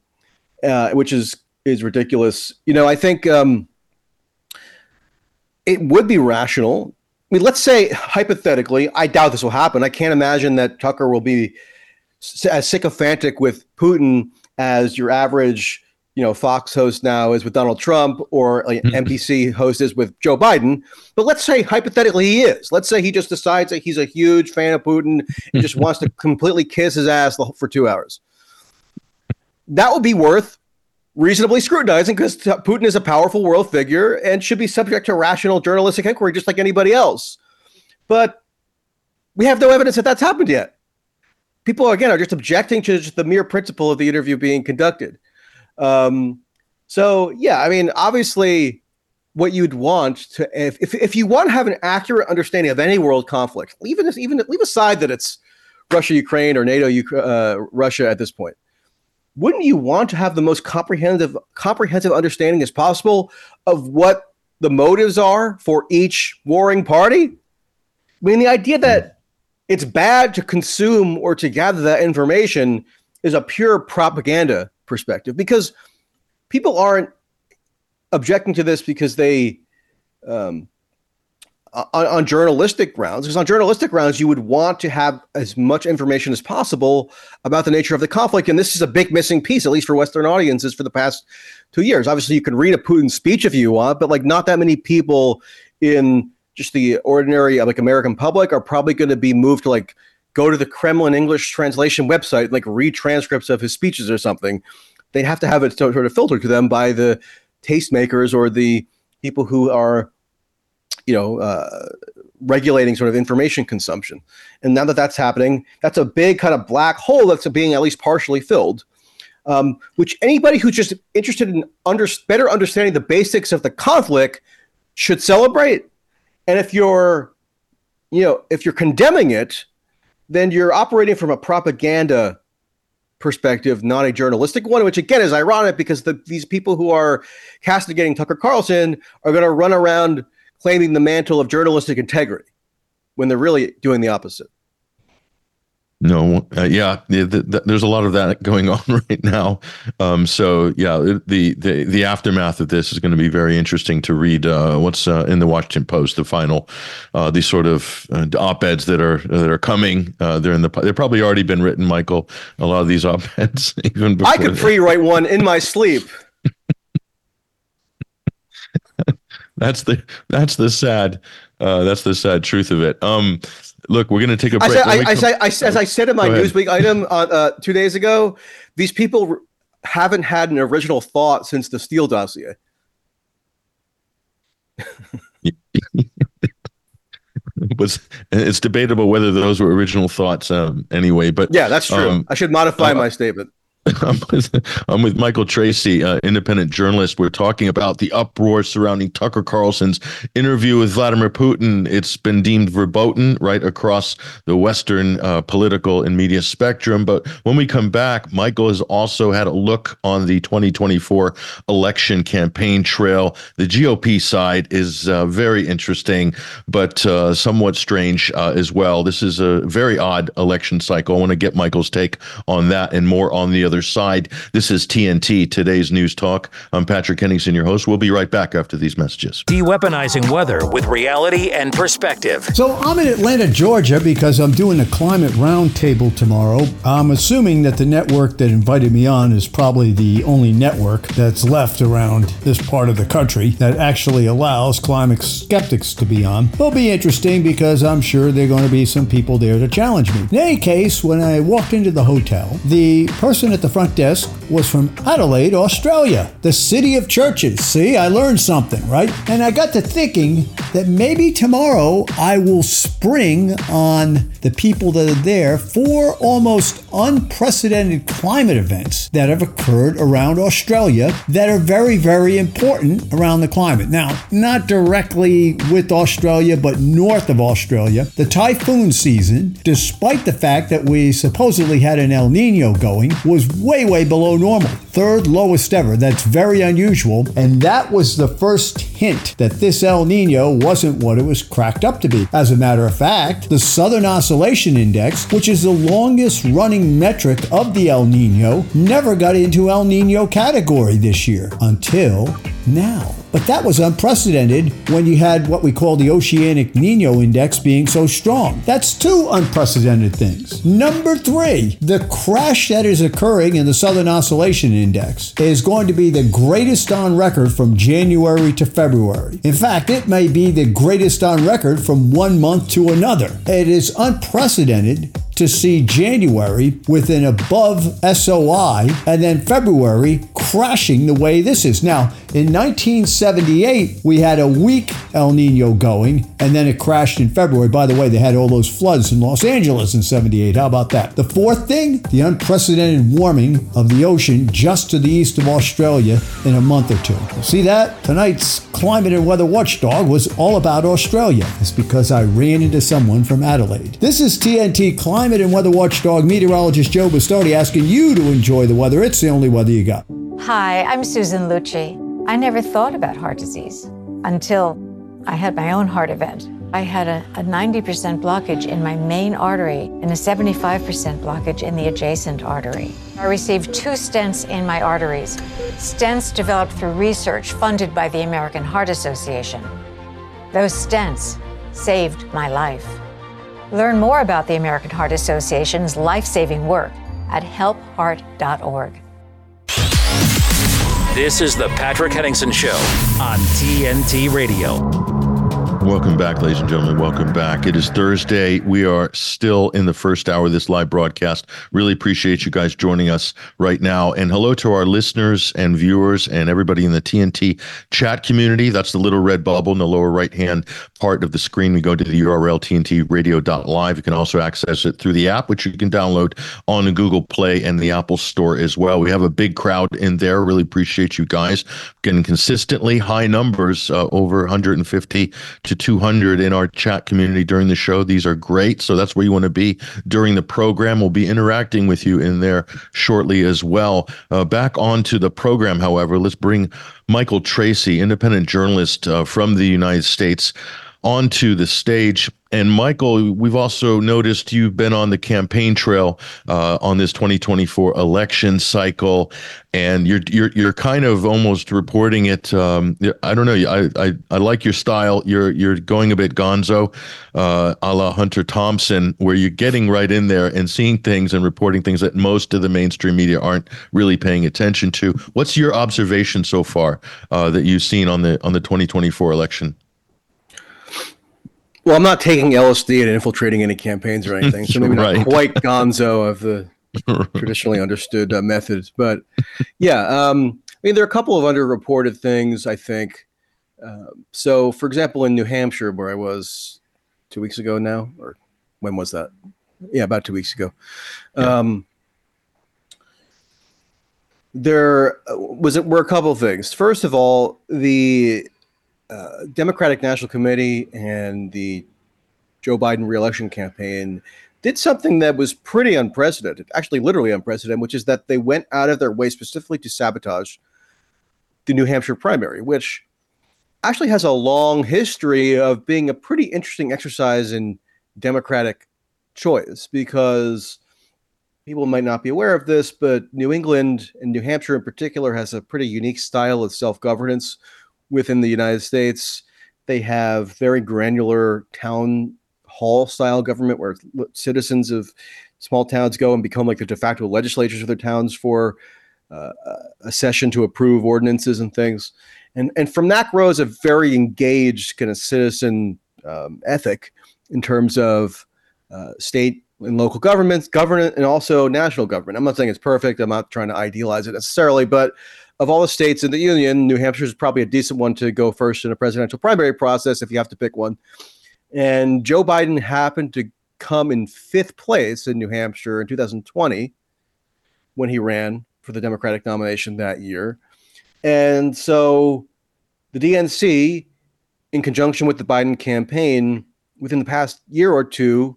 uh, which is is ridiculous. You know, I think um, it would be rational. I mean, let's say hypothetically, I doubt this will happen. I can't imagine that Tucker will be as sycophantic with Putin as your average, you know, Fox host now is with Donald Trump or like mm-hmm. NBC host is with Joe Biden. But let's say hypothetically he is. Let's say he just decides that he's a huge fan of Putin and just wants to completely kiss his ass for two hours. That would be worth reasonably scrutinizing because Putin is a powerful world figure and should be subject to rational journalistic inquiry just like anybody else. But we have no evidence that that's happened yet. People, again, are just objecting to just the mere principle of the interview being conducted. Um, so, yeah, I mean, obviously, what you'd want to, if, if, if you want to have an accurate understanding of any world conflict, even, even leave aside that it's Russia, Ukraine, or NATO, uh, Russia at this point wouldn't you want to have the most comprehensive comprehensive understanding as possible of what the motives are for each warring party? I mean, the idea that it's bad to consume or to gather that information is a pure propaganda perspective because people aren't objecting to this because they um, on, on journalistic grounds, because on journalistic grounds, you would want to have as much information as possible about the nature of the conflict. And this is a big missing piece, at least for Western audiences, for the past two years. Obviously, you can read a Putin speech if you want, but like not that many people in just the ordinary like American public are probably going to be moved to like go to the Kremlin English translation website, like read transcripts of his speeches or something. They'd have to have it sort of filtered to them by the tastemakers or the people who are you know, uh, regulating sort of information consumption. And now that that's happening, that's a big kind of black hole that's being at least partially filled. Um, which anybody who's just interested in under, better understanding the basics of the conflict should celebrate. And if you're, you know, if you're condemning it, then you're operating from a propaganda perspective, not a journalistic one, which again is ironic because the, these people who are castigating Tucker Carlson are going to run around claiming the mantle of journalistic integrity when they're really doing the opposite. No, uh, yeah, the, the, there's a lot of that going on right now. Um, so yeah, the, the the aftermath of this is going to be very interesting to read. Uh, what's uh, in the Washington Post, the final, uh, these sort of uh, op-eds that are that are coming. Uh, they're in the they've probably already been written, Michael. A lot of these op-eds, even before I could pre-write one in my sleep. That's the that's the sad uh, that's the sad truth of it. Um, look, we're going to take a break. I said, I, I, said, I, as I said in my Newsweek item uh, uh, two days ago, these people haven't had an original thought since the Steele dossier. was it's debatable whether those were original thoughts um, anyway but yeah that's true um, i should modify uh, my statement I'm with, I'm with, Michael Tracey, uh, independent journalist. We're talking about the uproar surrounding Tucker Carlson's interview with Vladimir Putin. It's been deemed verboten right across the Western uh, political and media spectrum. But when we come back, Michael has also had a look on the 2024 election campaign trail. The GOP side is uh, very interesting, but uh, somewhat strange uh, as well. This is a very odd election cycle. I want to get Michael's take on that and more on the other other side. This is TNT, today's news talk. I'm Patrick Henningsen, your host. We'll be right back after these messages. De-weaponizing weather with reality and perspective. So I'm in Atlanta, Georgia, because I'm doing a climate roundtable tomorrow. I'm assuming that the network that invited me on is probably the only network that's left around this part of the country that actually allows climate skeptics to be on. It'll be interesting because I'm sure there are going to be some people there to challenge me. In any case, when I walked into the hotel, the person at the front desk was from Adelaide, Australia, the city of churches. See, I learned something, right? And I got to thinking that maybe tomorrow I will spring on the people that are there for almost unprecedented climate events that have occurred around Australia that are very, very important around the climate. Now, not directly with Australia, but north of Australia, the typhoon season, despite the fact that we supposedly had an El Nino going, was way, way below normal. Third lowest ever. That's very unusual. And that was the first hint that this El Nino wasn't what it was cracked up to be. As a matter of fact, the Southern Oscillation Index, which is the longest running metric of the El Nino, never got into El Nino category this year until now. But that was unprecedented when you had what we call the Oceanic Nino Index being so strong. That's two unprecedented things. Number three, the crash that is occurring in the Southern Oscillation Index is going to be the greatest on record from January to February. In fact, it may be the greatest on record from one month to another. It is unprecedented to see January with an above SOI and then February crashing the way this is. Now, in 1978, we had a weak El Nino going and then it crashed in February. By the way, they had all those floods in Los Angeles in 78. How about that? The fourth thing, the unprecedented warming of the ocean just to the east of Australia in a month or two. See that? Tonight's climate and weather watchdog was all about Australia. It's because I ran into someone from Adelaide. This is TNT Climate climate and weather watchdog meteorologist Joe Bastardi asking you to enjoy the weather. It's the only weather you got. Hi, I'm Susan Lucci. I never thought about heart disease until I had my own heart event. I had a, a 90% blockage in my main artery and a 75% blockage in the adjacent artery. I received two stents in my arteries, stents developed through research funded by the American Heart Association. Those stents saved my life. Learn more about the American Heart Association's life saving work at helpheart.org. This is the Patrick Henningsen Show on TNT Radio. Welcome back, ladies and gentlemen. Welcome back. It is Thursday. We are still in the first hour of this live broadcast. Really appreciate you guys joining us right now. And hello to our listeners and viewers and everybody in the TNT chat community. That's the little red bubble in the lower right hand part of the screen. We go to the URL tntradio.live. You can also access it through the app, which you can download on the Google Play and the Apple Store as well. We have a big crowd in there. Really appreciate you guys getting consistently high numbers, uh, over 150 to to 200 in our chat community during the show. These are great. So that's where you want to be during the program. We'll be interacting with you in there shortly as well. Uh, back onto the program, however, let's bring Michael Tracey, independent journalist uh, from the United States, onto the stage. And Michael, we've also noticed you've been on the campaign trail uh, on this 2024 election cycle, and you're you're you're kind of almost reporting it. Um, I don't know. I, I I like your style. You're you're going a bit gonzo, uh, a la Hunter Thompson, where you're getting right in there and seeing things and reporting things that most of the mainstream media aren't really paying attention to. What's your observation so far uh, that you've seen on the on the 2024 election? Well, I'm not taking LSD and infiltrating any campaigns or anything, so maybe right. not quite Gonzo of the traditionally understood uh, methods. But yeah, um, I mean, there are a couple of underreported things, I think. Uh, so, for example, in New Hampshire, where I was two weeks ago now, or when was that? Yeah, about two weeks ago. Yeah. Um, there uh, was it were a couple of things. First of all, the uh, Democratic National Committee and the Joe Biden reelection campaign did something that was pretty unprecedented, actually, literally unprecedented, which is that they went out of their way specifically to sabotage the New Hampshire primary, which actually has a long history of being a pretty interesting exercise in Democratic choice because people might not be aware of this, but New England and New Hampshire in particular has a pretty unique style of self governance within the United States. They have very granular town hall style government where citizens of small towns go and become like the de facto legislatures of their towns for uh, a session to approve ordinances and things. And, and from that grows a very engaged kind of citizen um, ethic in terms of uh, state and local governments, government, and also national government. I'm not saying it's perfect. I'm not trying to idealize it necessarily, but of all the states in the union, New Hampshire is probably a decent one to go first in a presidential primary process if you have to pick one. And Joe Biden happened to come in fifth place in New Hampshire in 2020 when he ran for the Democratic nomination that year. And so the DNC, in conjunction with the Biden campaign, within the past year or two,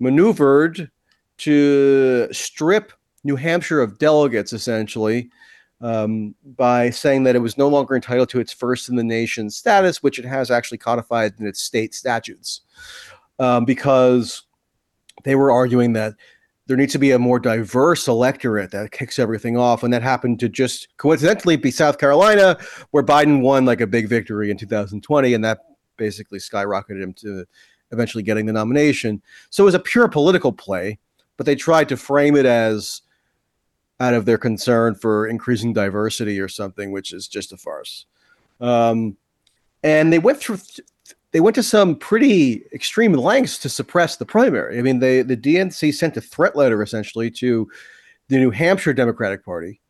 maneuvered to strip New Hampshire of delegates essentially um, by saying that it was no longer entitled to its first in the nation status, which it has actually codified in its state statutes, um, because they were arguing that there needs to be a more diverse electorate that kicks everything off. And that happened to just coincidentally be South Carolina, where Biden won like a big victory in 2020. And that basically skyrocketed him to eventually getting the nomination. So it was a pure political play, but they tried to frame it as out of their concern for increasing diversity or something, which is just a farce. Um, and they went through they went to some pretty extreme lengths to suppress the primary. I mean, they the DNC sent a threat letter essentially to the New Hampshire Democratic Party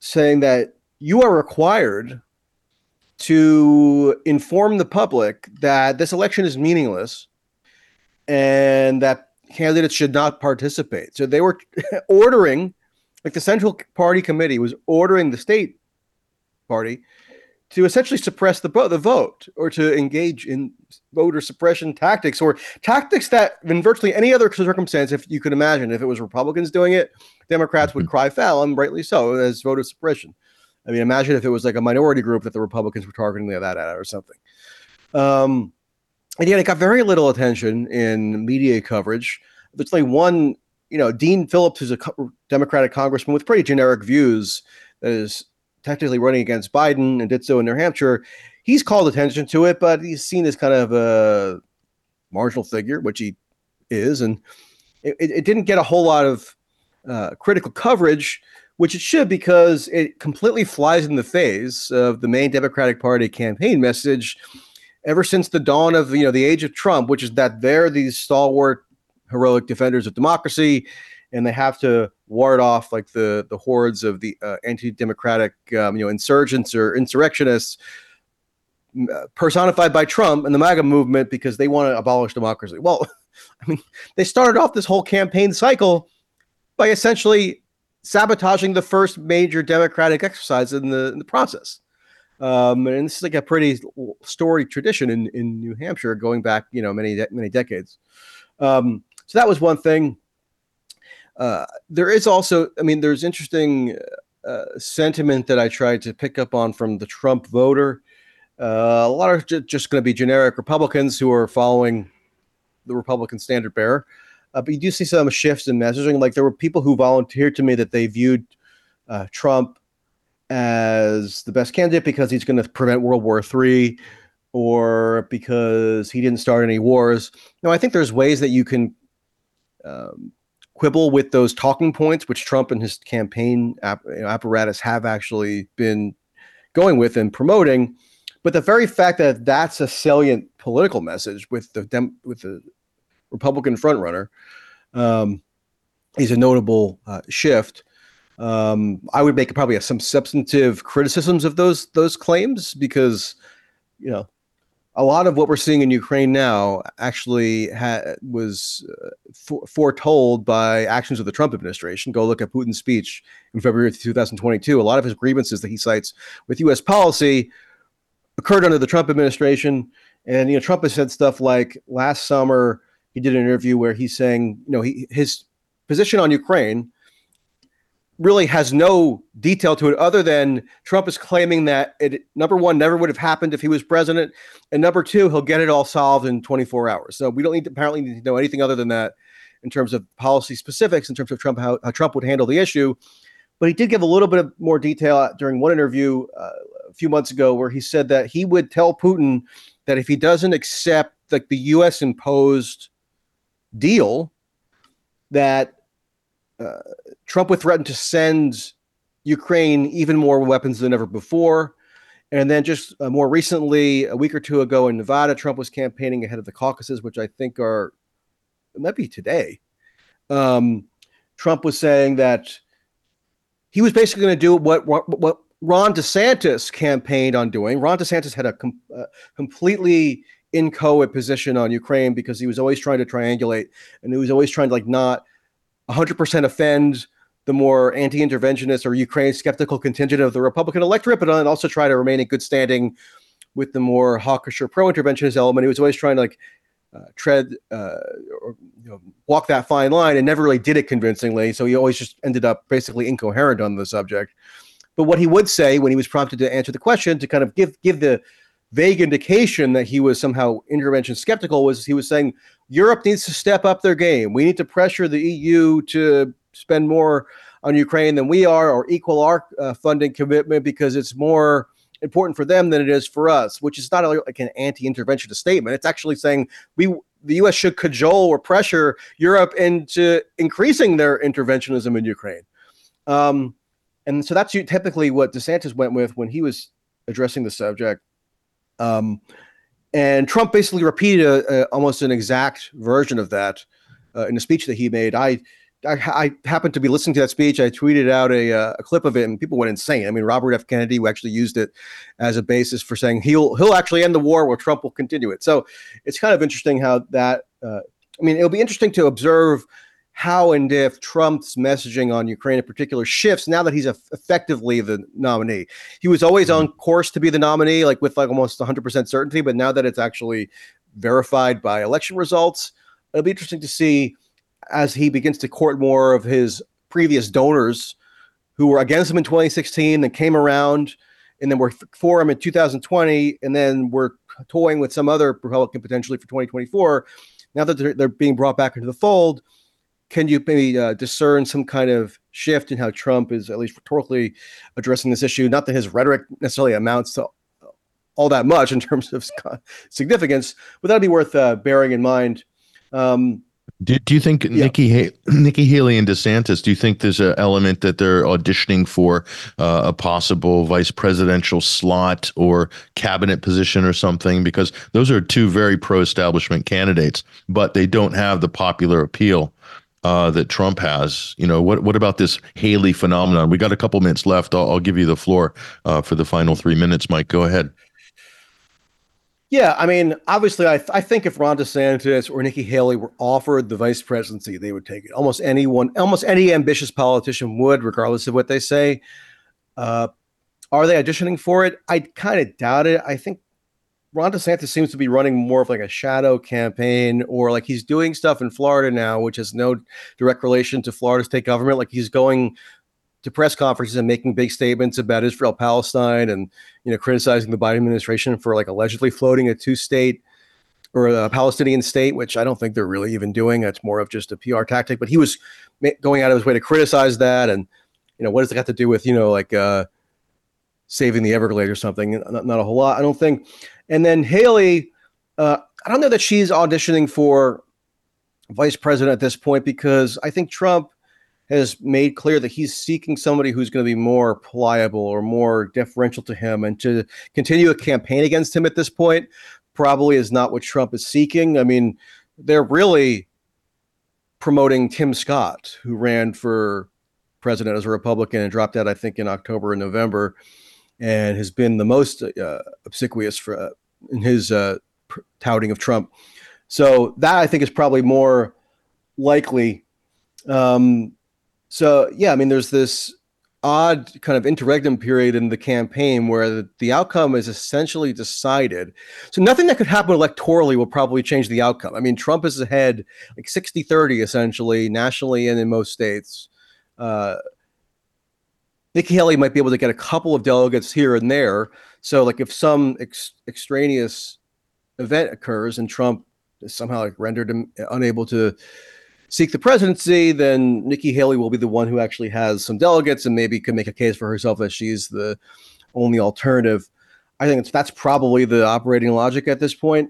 saying that you are required to inform the public that this election is meaningless and that candidates should not participate. So they were ordering, like the Central Party Committee was ordering the state party to essentially suppress the, the vote or to engage in voter suppression tactics or tactics that in virtually any other circumstance, if you could imagine, if it was Republicans doing it, Democrats would mm-hmm. cry foul, and rightly so, as voter suppression. I mean, imagine if it was like a minority group that the Republicans were targeting that at or something. Um, and yet it got very little attention in media coverage. There's only one, you know, Dean Phillips, who's a Democratic congressman with pretty generic views, that is technically running against Biden and did so in New Hampshire. He's called attention to it, but he's seen as kind of a marginal figure, which he is, and it, it didn't get a whole lot of uh, critical coverage, which it should because it completely flies in the face of the main Democratic Party campaign message ever since the dawn of you know the age of Trump, which is that they're these stalwart, heroic defenders of democracy and they have to ward off like the the hordes of the uh, anti-democratic um, you know insurgents or insurrectionists uh, personified by Trump and the MAGA movement because they want to abolish democracy. Well, I mean, they started off this whole campaign cycle by essentially sabotaging the first major democratic exercise in the in the process. Um, and this is like a pretty storied tradition in, in New Hampshire going back, you know, many many decades. Um, so that was one thing. Uh, there is also, I mean, there's interesting uh, sentiment that I tried to pick up on from the Trump voter. Uh, a lot of j- just going to be generic Republicans who are following the Republican standard bearer. Uh, but you do see some shifts in messaging. Like there were people who volunteered to me that they viewed uh, Trump as the best candidate because he's going to prevent World War III or because he didn't start any wars. No, I think there's ways that you can um, quibble with those talking points, which Trump and his campaign apparatus have actually been going with and promoting. But the very fact that that's a salient political message with the Dem- with the Republican frontrunner um, is a notable uh, shift. Um, I would make probably some substantive criticisms of those those claims because you know a lot of what we're seeing in Ukraine now actually ha- was uh, for- foretold by actions of the Trump administration. Go look at Putin's speech in February 2022. A lot of his grievances that he cites with U.S. policy occurred under the Trump administration. And you know, Trump has said stuff like last summer he did an interview where he's saying, you know, he, his position on Ukraine really has no detail to it other than Trump is claiming that it number one never would have happened if he was president, and number two he'll get it all solved in 24 hours. So we don't need to, apparently need to know anything other than that in terms of policy specifics in terms of Trump how, how Trump would handle the issue. But he did give a little bit of more detail during one interview uh, a few months ago where he said that he would tell Putin that if he doesn't accept like the U.S. imposed deal, that uh, Trump would threaten to send Ukraine even more weapons than ever before. And then just uh, more recently, a week or two ago in Nevada, Trump was campaigning ahead of the caucuses, which I think are, it might be today. Um, Trump was saying that he was basically going to do what, what, what Ron DeSantis campaigned on doing. Ron DeSantis had a com- uh, completely inchoate position on Ukraine because he was always trying to triangulate and he was always trying to like not 100% offend the more anti-interventionist or Ukraine skeptical contingent of the Republican electorate, but also try to remain in good standing with the more hawkish or pro-interventionist element. He was always trying to like uh, tread uh, or you know, walk that fine line, and never really did it convincingly. So he always just ended up basically incoherent on the subject. but what he would say when he was prompted to answer the question to kind of give give the vague indication that he was somehow intervention skeptical was he was saying Europe needs to step up their game. We need to pressure the EU to spend more on Ukraine than we are or equal our uh, funding commitment because it's more important for them than it is for us, which is not like an anti-interventionist statement. It's actually saying we the U.S. should cajole or pressure Europe into increasing their interventionism in Ukraine. Um, and so that's typically what DeSantis went with when he was addressing the subject. Um, and Trump basically repeated a, a, almost an exact version of that uh, in a speech that he made. I, I, I happened to be listening to that speech. I tweeted out a, uh, a, clip of it, and people went insane. I mean, Robert F. Kennedy actually used it as a basis for saying he'll he'll actually end the war, while Trump will continue it. So it's kind of interesting how that. Uh, I mean, it'll be interesting to observe how and if Trump's messaging on Ukraine in particular shifts now that he's effectively the nominee. He was always on mm-hmm. course to be the nominee, like with like almost 100% certainty, but now that it's actually verified by election results, it'll be interesting to see as he begins to court more of his previous donors who were against him in 2016 and came around and then were for him in 2020 and then were toying with some other Republican potentially for 2024. Now that they're, they're being brought back into the fold, can you maybe uh, discern some kind of shift in how Trump is at least rhetorically addressing this issue? Not that his rhetoric necessarily amounts to all that much in terms of significance, but that'd be worth uh, bearing in mind. Um, do, do you think yeah. Nikki ha- Nikki Haley and DeSantis? Do you think there's an element that they're auditioning for uh, a possible vice presidential slot or cabinet position or something? Because those are two very pro-establishment candidates, but they don't have the popular appeal uh, that Trump has. You know, what what about this Haley phenomenon? We got a couple minutes left. I'll, I'll give you the floor uh, for the final three minutes, Mike. Go ahead. Yeah, I mean, obviously, I, I think if Ron DeSantis or Nikki Haley were offered the vice presidency, they would take it. Almost anyone, almost any ambitious politician would, regardless of what they say. Uh, are they auditioning for it? I kind of doubt it. I think Ron DeSantis seems to be running more of like a shadow campaign, or like he's doing stuff in Florida now, which has no direct relation to Florida state government. Like he's going to press conferences and making big statements about Israel Palestine, and you know criticizing the Biden administration for like allegedly floating a two-state or a Palestinian state, which I don't think they're really even doing. That's more of just a PR tactic. But he was going out of his way to criticize that, and you know what does it got to do with you know like uh, saving the Everglades or something? Not, not a whole lot, I don't think. And then Haley, uh, I don't know that she's auditioning for vice president at this point because I think Trump has made clear that he's seeking somebody who's going to be more pliable or more deferential to him. And to continue a campaign against him at this point probably is not what Trump is seeking. I mean, they're really promoting Tim Scott, who ran for president as a Republican and dropped out, I think, in October and November and has been the most uh, obsequious for uh, in his uh, pr- touting of Trump. So that I think is probably more likely. Um, so yeah, I mean, there's this odd kind of interregnum period in the campaign where the, the outcome is essentially decided. So nothing that could happen electorally will probably change the outcome. I mean, Trump is ahead like 60 30 essentially nationally and in most states. Uh, Nikki Haley might be able to get a couple of delegates here and there. So, like, if some ex- extraneous event occurs and Trump is somehow like rendered him unable to seek the presidency, then Nikki Haley will be the one who actually has some delegates and maybe can make a case for herself as she's the only alternative. I think that's probably the operating logic at this point.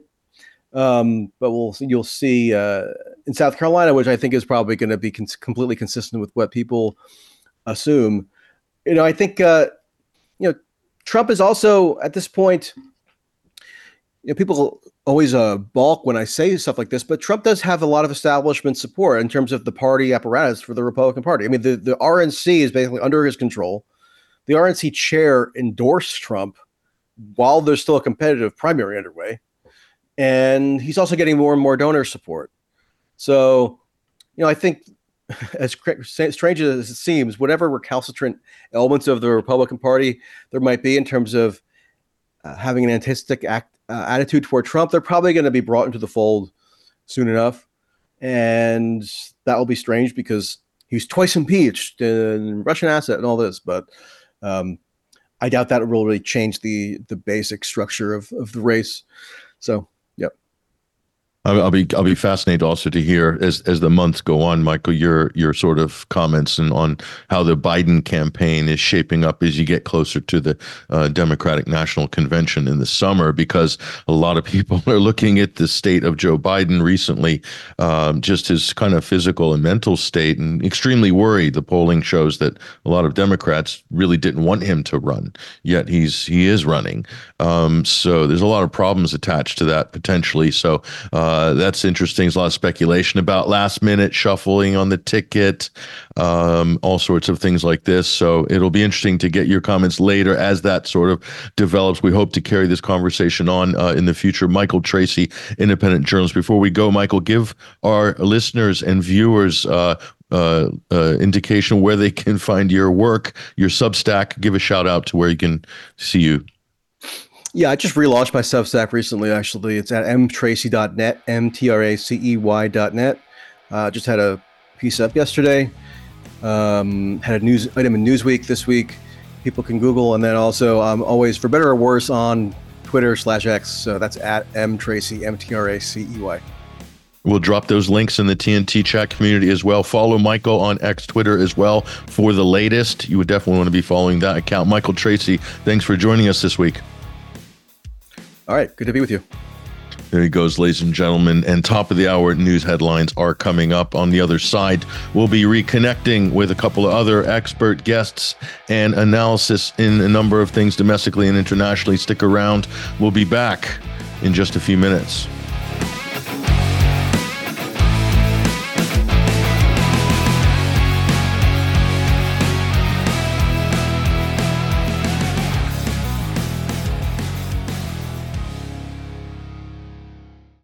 Um, but we'll you'll see uh, in South Carolina, which I think is probably going to be con- completely consistent with what people assume you know, I think uh, you know Trump is also at this point. You know, people always uh, balk when I say stuff like this, but Trump does have a lot of establishment support in terms of the party apparatus for the Republican Party. I mean, the, the RNC is basically under his control. The RNC chair endorsed Trump while there's still a competitive primary underway. And he's also getting more and more donor support. So, you know, I think as strange as it seems, whatever recalcitrant elements of the Republican Party there might be in terms of uh, having an antagonistic act, uh, attitude toward Trump, they're probably going to be brought into the fold soon enough, and that will be strange because he's twice impeached and Russian asset and all this. But um, I doubt that will really change the the basic structure of of the race. So I'll be I'll be fascinated also to hear as as the months go on, Michael, your your sort of comments and on how the Biden campaign is shaping up as you get closer to the uh, Democratic National Convention in the summer, because a lot of people are looking at the state of Joe Biden recently, um, just his kind of physical and mental state, and extremely worried. The polling shows that a lot of Democrats really didn't want him to run, yet he's he is running. Um, so there's a lot of problems attached to that potentially. So. Uh, uh, that's interesting. There's a lot of speculation about last minute shuffling on the ticket, um, all sorts of things like this. So it'll be interesting to get your comments later as that sort of develops. We hope to carry this conversation on uh, in the future. Michael Tracey, independent journalist. Before we go, Michael, give our listeners and viewers uh, uh, uh, indication where they can find your work, your Substack. Give a shout out to where you can see you. Yeah, I just relaunched my Substack recently. Actually, it's at mtracey.net, m t r a c e y.net. Uh, just had a piece up yesterday. Um, had a news item in Newsweek this week. People can Google, and then also I'm um, always, for better or worse, on Twitter slash X. So that's at mtracey, m t r a c e y. We'll drop those links in the TNT chat community as well. Follow Michael on X Twitter as well for the latest. You would definitely want to be following that account. Michael Tracey, thanks for joining us this week. All right. Good to be with you. There he goes, ladies and gentlemen. And top of the hour news headlines are coming up on the other side. We'll be reconnecting with a couple of other expert guests and analysis in a number of things domestically and internationally. Stick around. We'll be back in just a few minutes.